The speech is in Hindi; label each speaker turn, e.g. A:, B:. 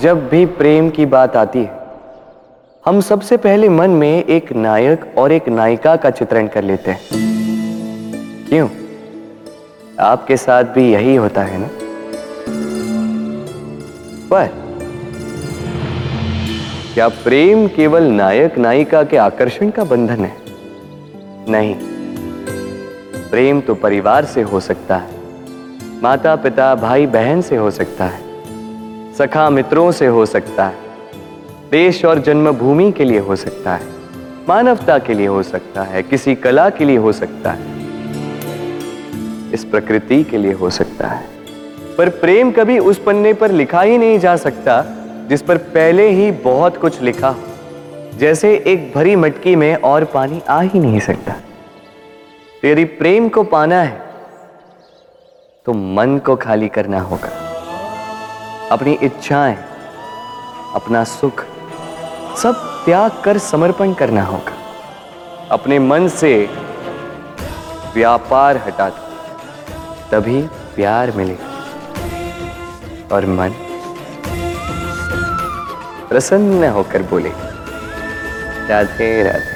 A: जब भी प्रेम की बात आती है, हम सबसे पहले मन में एक नायक और एक नायिका का चित्रण कर लेते हैं। क्यों? आपके साथ भी यही होता है ना? पर क्या प्रेम केवल नायक, नायिका के आकर्षण का बंधन है? नहीं। प्रेम तो परिवार से हो सकता है माता पिता भाई बहन से हो सकता है। सखा मित्रों से हो सकता है। देश और जन्मभूमि के लिए हो सकता है। मानवता के लिए हो सकता है। किसी कला के लिए हो सकता है। इस प्रकृति के लिए हो सकता है। पर प्रेम कभी उस पन्ने पर लिखा ही नहीं जा सकता, जिस पर पहले ही बहुत कुछ लिखा हो। जैसे एक भरी मटकी में और पानी आ ही नहीं सकता। यदि प्रेम को पाना है तो मन को खाली करना होगा। अपनी इच्छाएँ, अपना सुख, सब त्याग कर समर्पण करना होगा। अपने मन से व्यापार हटा दो, तभी प्यार मिलेगा और मन प्रसन्न होकर बोले, राधे राधे।